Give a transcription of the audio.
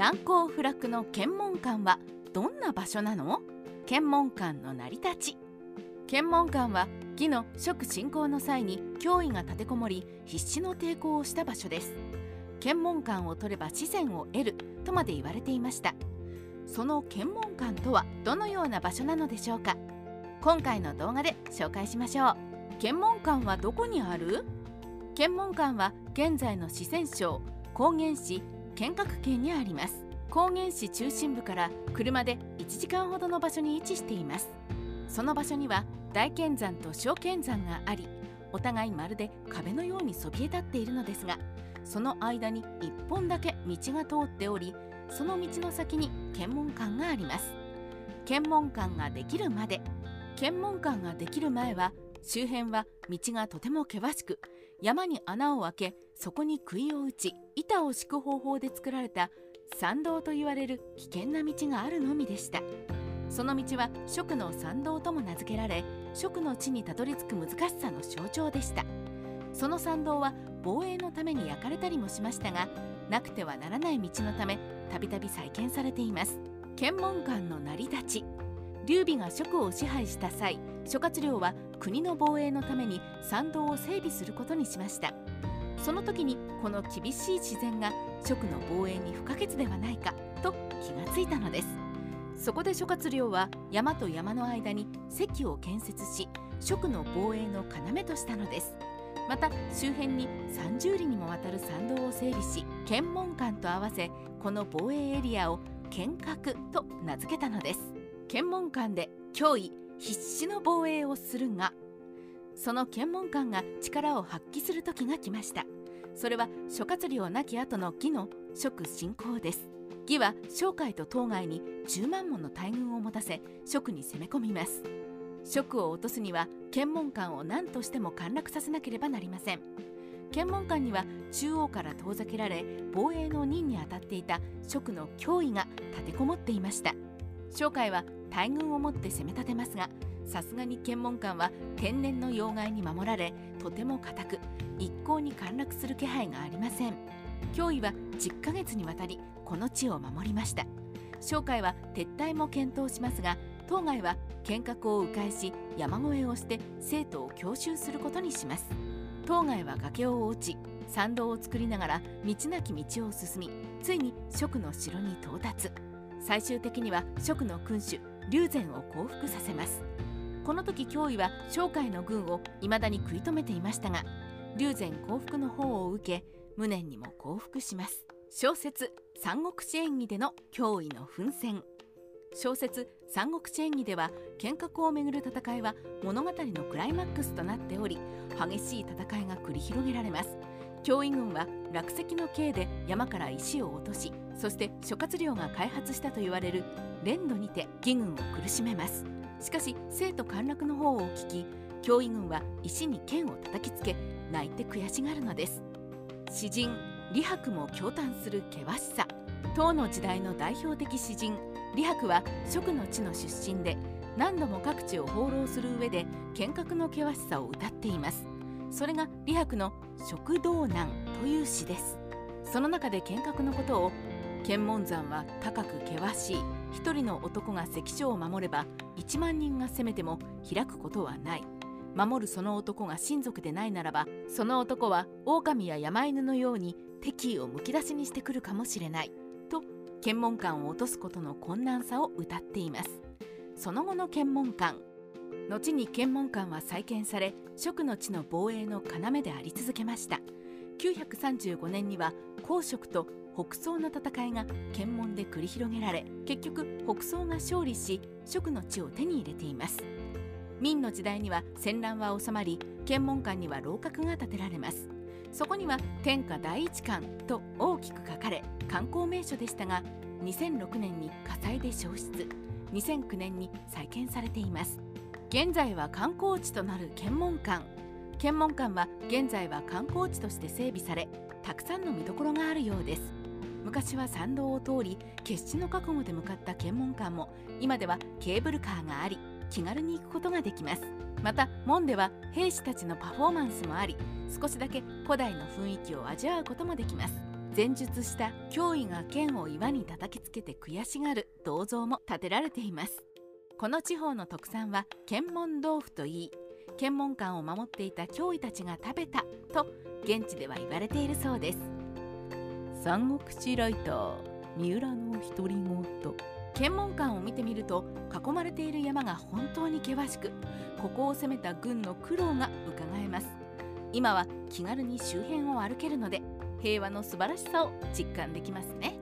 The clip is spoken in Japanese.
難攻不落の検問官はどんな場所なの？検問官の成り立ち。検問官は義の職進行の際に脅威が立てこもり必死の抵抗をした場所です。検問官を取れば資源を得るとまで言われていました。その検問官とはどのような場所なのでしょうか？今回の動画で紹介しましょう。検問官はどこにある？検問官は現在の四川省高原市県閣県にあります。高原市中心部から車で1時間ほどの場所に位置しています。その場所には大剣山と小剣山がありお互いまるで壁のようにそびえ立っているのですがその間に1本だけ道が通っておりその道の先に検問官があります。検問官ができるまで検問官ができる前は周辺は道がとても険しく山に穴を開けそこに杭を打ち板を敷く方法で作られた参道と言われる危険な道があるのみでした。その道は蜀の参道とも名付けられ蜀の地にたどり着く難しさの象徴でした。その参道は防衛のために焼かれたりもしましたがなくてはならない道のためたびたび再建されています。検問官の成り立ち。劉備が蜀を支配した際諸葛亮は国の防衛のために参道を整備することにしました。その時にこの厳しい自然が蜀の防衛に不可欠ではないかと気がついたのです。そこで諸葛亮は山と山の間に関を建設し蜀の防衛の要としたのです。また周辺に30里にもわたる参道を整備し検問官と合わせこの防衛エリアを剣閣と名付けたのです。検問官で脅威必死の防衛をするがその検問官が力を発揮する時が来ました。それは諸葛亮亡き後の義の蜀進行です。義は商海と当該に10万もの大軍を持たせ蜀に攻め込みます。蜀を落とすには検問官を何としても陥落させなければなりません。検問官には中央から遠ざけられ防衛の任に当たっていた蜀の脅威が立てこもっていました。商海は大軍を持って攻め立てますがさすがに検問官は天然の妖怪に守られとても固く一向に陥落する気配がありません。脅威は10ヶ月にわたりこの地を守りました。商海は撤退も検討しますが当該は剣閣を迂回し山越えをして生徒を強襲することにします。当該は崖を落ち参道を作りながら道なき道を進みついに蜀の城に到達。最終的には蜀の君主龍禅を降伏させます。この時脅威は商海の軍を未だに食い止めていましたが龍禅降伏の方を受け無念にも降伏します。小説三国志演義での脅威の奮戦。小説三国志演義では剣閣をめぐる戦いは物語のクライマックスとなっており激しい戦いが繰り広げられます。脅威軍は落石の刑で山から石を落としそして諸葛亮が開発したと言われる連土にて義軍を苦しめます。しかし生徒陥落の方を聞き脅威軍は石に剣を叩きつけ泣いて悔しがるのです。詩人李白も驚嘆する険しさ。唐の時代の代表的詩人李白は蜀の地の出身で何度も各地を放浪する上で剣閣の険しさを歌っています。それが李白の「食道難」という詩です。その中で剣閣のことを検問山は高く険しい。一人の男が関所を守れば1万人が攻めても開くことはない。守るその男が親族でないならばその男は狼や山犬のように敵意をむき出しにしてくるかもしれない。と検問官を落とすことの困難さを歌っています。その後の検問官。後に検問官は再建され蜀の地の防衛の要であり続けました。935年には公職と北宋の戦いが検問で繰り広げられ結局北宋が勝利し蜀の地を手に入れています。明の時代には戦乱は収まり検問官には楼閣が建てられます。そこには天下第一館と大きく書かれ観光名所でしたが2006年に火災で消失2009年に再建されています。現在は観光地となる検問館検問館は現在は観光地として整備されたくさんの見どころがあるようです。昔は参道を通り決死の覚悟で向かった検問官も今ではケーブルカーがあり気軽に行くことができます。また門では兵士たちのパフォーマンスもあり少しだけ古代の雰囲気を味わうこともできます。前述した脅威が剣を岩に叩きつけて悔しがる銅像も建てられています。この地方の特産は検問豆腐といい検問官を守っていた脅威たちが食べたと現地では言われているそうです。三国志ライター三浦の独り言。検問官を見てみると囲まれている山が本当に険しくここを攻めた軍の苦労がうかがえます。今は気軽に周辺を歩けるので平和の素晴らしさを実感できますね